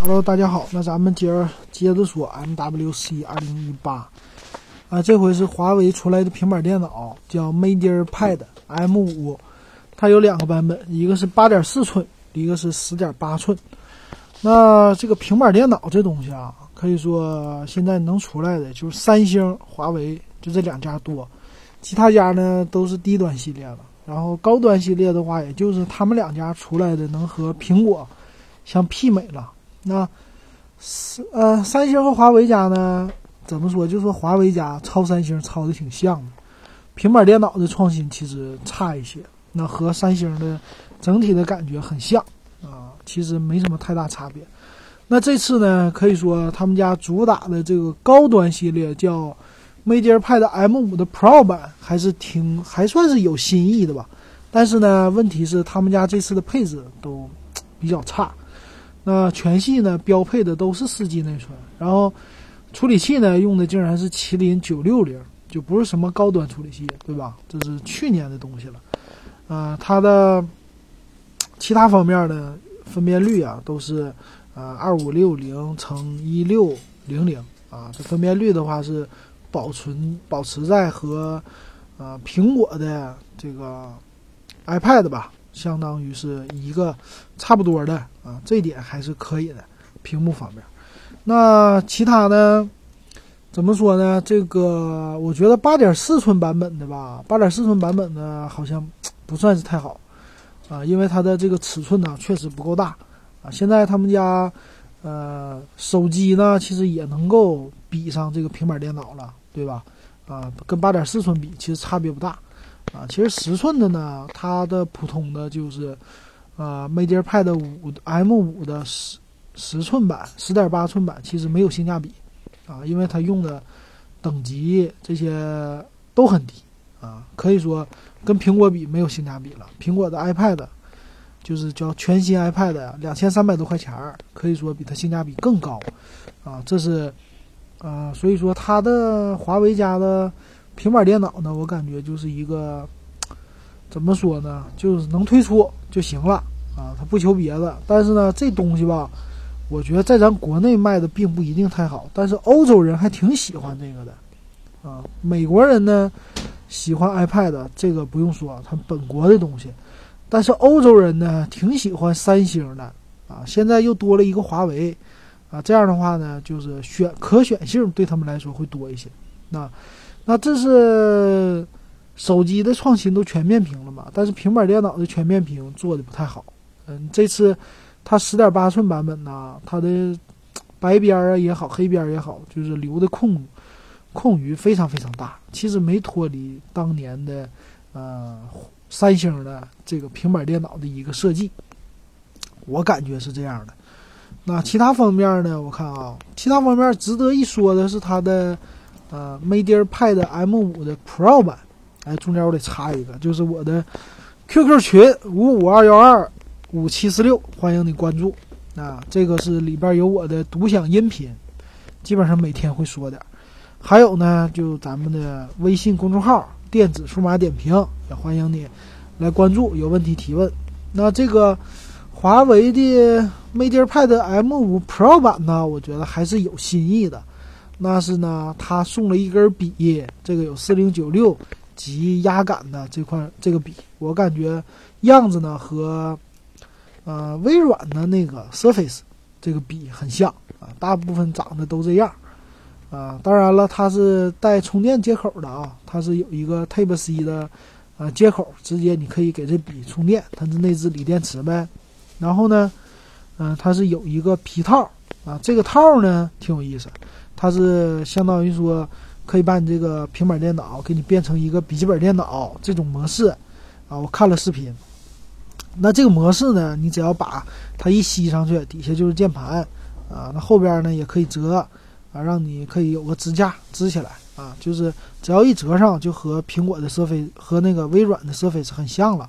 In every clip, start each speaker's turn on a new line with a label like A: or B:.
A: Hello，大家好，那咱们今儿接着说 MWC 二零一八啊，这回是华为出来的平板电脑，叫 MatePad M5，它有两个版本，一个是八点四寸，一个是十点八寸。那这个平板电脑这东西啊，可以说现在能出来的就是三星、华为就这两家多，其他家呢都是低端系列了。然后高端系列的话，也就是他们两家出来的能和苹果相媲美了。那三呃，三星和华为家呢，怎么说？就说华为家抄三星抄的挺像的，平板电脑的创新其实差一些，那和三星的整体的感觉很像啊，其实没什么太大差别。那这次呢，可以说他们家主打的这个高端系列叫 MatePad M5 的 Pro 版，还是挺还算是有新意的吧。但是呢，问题是他们家这次的配置都比较差。那全系呢标配的都是四 G 内存，然后处理器呢用的竟然是麒麟九六零，就不是什么高端处理器，对吧？这是去年的东西了。啊，它的其他方面的分辨率啊都是啊二五六零乘一六零零啊，这分辨率的话是保存保持在和呃苹果的这个 iPad 吧。相当于是一个差不多的啊，这点还是可以的。屏幕方面，那其他呢？怎么说呢？这个我觉得八点四寸版本的吧，八点四寸版本的好像不算是太好啊，因为它的这个尺寸呢确实不够大啊。现在他们家呃手机呢，其实也能够比上这个平板电脑了，对吧？啊，跟八点四寸比，其实差别不大。啊，其实十寸的呢，它的普通的就是，呃，MatePad 五 M 五的十十寸版、十点八寸版，其实没有性价比，啊，因为它用的等级这些都很低，啊，可以说跟苹果比没有性价比了。苹果的 iPad 就是叫全新 iPad 呀，两千三百多块钱儿，可以说比它性价比更高，啊，这是，啊，所以说它的华为家的。平板电脑呢，我感觉就是一个，怎么说呢，就是能推出就行了啊，他不求别的。但是呢，这东西吧，我觉得在咱国内卖的并不一定太好，但是欧洲人还挺喜欢这个的，啊，美国人呢喜欢 iPad，这个不用说，他本国的东西。但是欧洲人呢挺喜欢三星的啊，现在又多了一个华为，啊，这样的话呢，就是选可选性对他们来说会多一些，那。那这是手机的创新都全面屏了嘛？但是平板电脑的全面屏做的不太好。嗯，这次它十点八寸版本呢，它的白边儿啊也好，黑边儿也好，就是留的空空余非常非常大。其实没脱离当年的呃三星的这个平板电脑的一个设计，我感觉是这样的。那其他方面呢？我看啊，其他方面值得一说的是它的。呃，MatePad M5 的 Pro 版，哎，中间我得插一个，就是我的 QQ 群五五二幺二五七四六，欢迎你关注。啊，这个是里边有我的独享音频，基本上每天会说点。还有呢，就咱们的微信公众号“电子数码点评”，也欢迎你来关注，有问题提问。那这个华为的 MatePad M5 Pro 版呢，我觉得还是有新意的。那是呢，他送了一根笔，这个有四零九六级压感的这块这个笔，我感觉样子呢和呃微软的那个 Surface 这个笔很像啊，大部分长得都这样啊。当然了，它是带充电接口的啊，它是有一个 Type C 的啊接口，直接你可以给这笔充电，它是内置锂电池呗。然后呢，嗯，它是有一个皮套啊，这个套呢挺有意思。它是相当于说，可以把你这个平板电脑给你变成一个笔记本电脑这种模式，啊，我看了视频。那这个模式呢，你只要把它一吸上去，底下就是键盘，啊，那后边呢也可以折，啊，让你可以有个支架支起来，啊，就是只要一折上，就和苹果的 Surface 和那个微软的 Surface 很像了，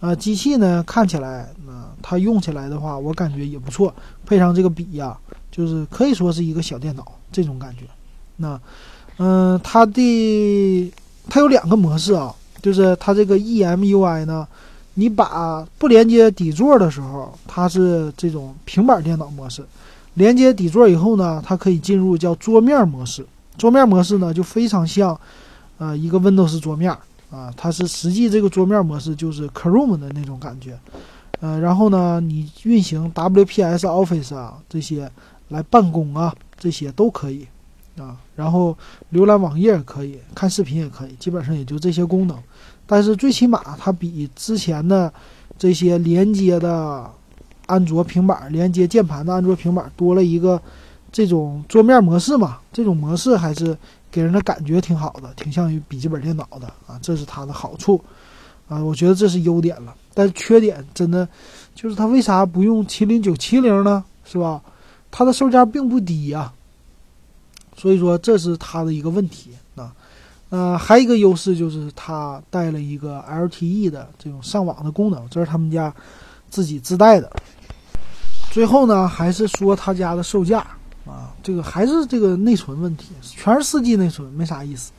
A: 啊，机器呢看起来，啊，它用起来的话，我感觉也不错，配上这个笔呀，就是可以说是一个小电脑。这种感觉，那，嗯，它的它有两个模式啊，就是它这个 EMUI 呢，你把不连接底座的时候，它是这种平板电脑模式，连接底座以后呢，它可以进入叫桌面模式。桌面模式呢，就非常像，呃，一个 Windows 桌面啊，它是实际这个桌面模式就是 Chrome 的那种感觉。呃，然后呢，你运行 WPS Office 啊这些来办公啊，这些都可以啊。然后浏览网页可以，看视频也可以，基本上也就这些功能。但是最起码它比之前的这些连接的安卓平板、连接键盘的安卓平板多了一个这种桌面模式嘛。这种模式还是给人的感觉挺好的，挺像于笔记本电脑的啊，这是它的好处啊。我觉得这是优点了。但是缺点真的就是它为啥不用麒麟九七零呢？是吧？它的售价并不低呀，所以说这是它的一个问题啊。呃，还有一个优势就是它带了一个 LTE 的这种上网的功能，这是他们家自己自带的。最后呢，还是说他家的售价啊，这个还是这个内存问题，全是四 G 内存，没啥意思。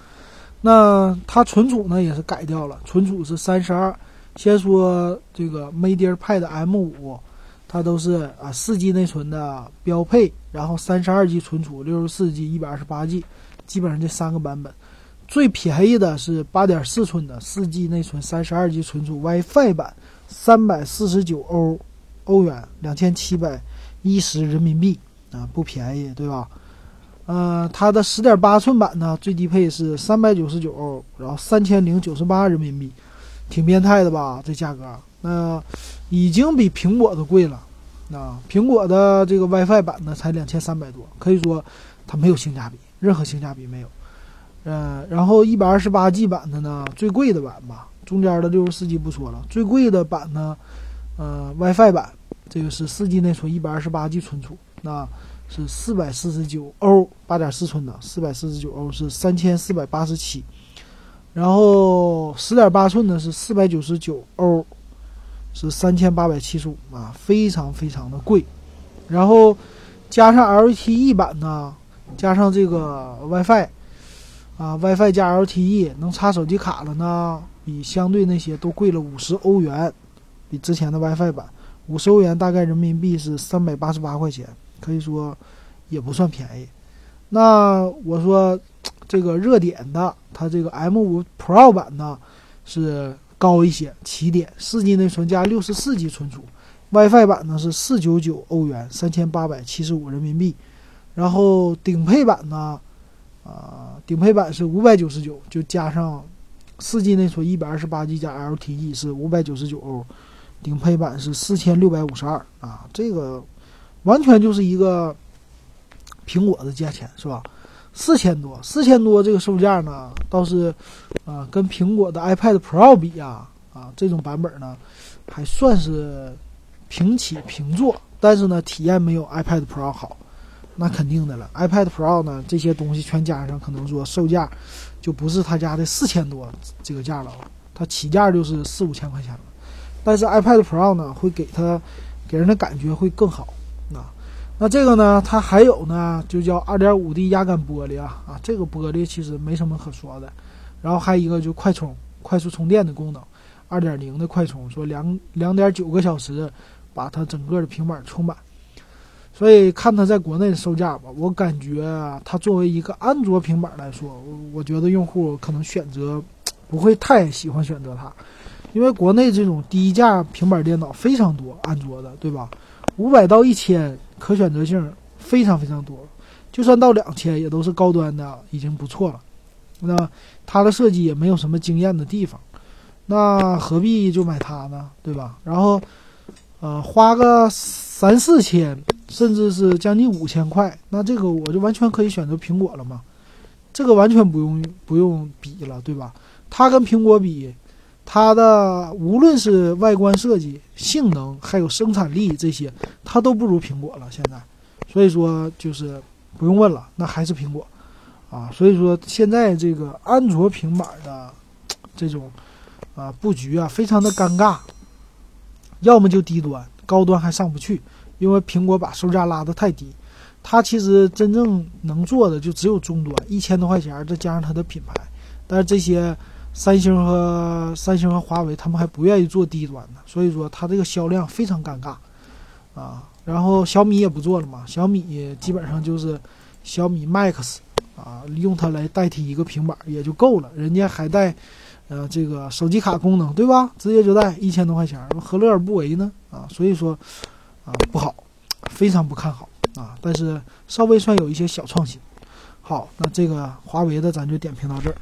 A: 那它存储呢也是改掉了，存储是三十二。先说这个 MediaPad M5，它都是啊四 G 内存的标配，然后三十二 G 存储，六十四 G、一百二十八 G，基本上这三个版本。最便宜的是八点四寸的四 G 内存，三十二 G 存储 WiFi 版，三百四十九欧欧元，两千七百一十人民币啊，不便宜，对吧？呃，它的十点八寸版呢，最低配是三百九十九，然后三千零九十八人民币。挺变态的吧？这价格，那已经比苹果的贵了。那苹果的这个 WiFi 版呢，才两千三百多，可以说它没有性价比，任何性价比没有。嗯，然后一百二十八 G 版的呢，最贵的版吧，中间的六十四 G 不说了，最贵的版呢，呃，WiFi 版，这个是四 G 内存，一百二十八 G 存储，那是四百四十九欧，八点四寸的，四百四十九欧是三千四百八十七。然后十点八寸的是四百九十九欧，是三千八百七十五啊，非常非常的贵。然后加上 LTE 版呢，加上这个 WiFi 啊，WiFi 加 LTE 能插手机卡了呢，比相对那些都贵了五十欧元，比之前的 WiFi 版五十欧元大概人民币是三百八十八块钱，可以说也不算便宜。那我说。这个热点的，它这个 M5 Pro 版呢是高一些，起点四 G 内存加六十四 G 存储，WiFi 版呢是四九九欧元，三千八百七十五人民币，然后顶配版呢，啊，顶配版是五百九十九，就加上四 G 内存一百二十八 G 加 LTE 是五百九十九欧，顶配版是四千六百五十二啊，这个完全就是一个苹果的价钱，是吧？四千多，四千多这个售价呢，倒是，啊，跟苹果的 iPad Pro 比呀，啊，这种版本呢，还算是平起平坐。但是呢，体验没有 iPad Pro 好，那肯定的了。iPad Pro 呢，这些东西全加上，可能说售价就不是他家的四千多这个价了，它起价就是四五千块钱了。但是 iPad Pro 呢，会给它给人的感觉会更好啊。那这个呢，它还有呢，就叫二点五 D 压感玻璃啊啊，这个玻璃其实没什么可说的。然后还有一个就快充、快速充电的功能，二点零的快充，说两两点九个小时把它整个的平板充满。所以看它在国内的售价吧，我感觉它作为一个安卓平板来说，我我觉得用户可能选择不会太喜欢选择它，因为国内这种低价平板电脑非常多，安卓的，对吧？五百到一千。可选择性非常非常多，就算到两千也都是高端的，已经不错了。那它的设计也没有什么惊艳的地方，那何必就买它呢？对吧？然后，呃，花个三四千，甚至是将近五千块，那这个我就完全可以选择苹果了嘛？这个完全不用不用比了，对吧？它跟苹果比。它的无论是外观设计、性能，还有生产力这些，它都不如苹果了。现在，所以说就是不用问了，那还是苹果啊。所以说现在这个安卓平板的这种啊布局啊，非常的尴尬。要么就低端，高端还上不去，因为苹果把售价拉得太低。它其实真正能做的就只有中端，一千多块钱，再加上它的品牌，但是这些。三星和三星和华为，他们还不愿意做低端的，所以说它这个销量非常尴尬，啊。然后小米也不做了嘛，小米基本上就是小米 Max 啊，用它来代替一个平板也就够了。人家还带呃这个手机卡功能，对吧？直接就带一千多块钱，何乐而不为呢？啊，所以说啊不好，非常不看好啊。但是稍微算有一些小创新。好，那这个华为的咱就点评到这儿。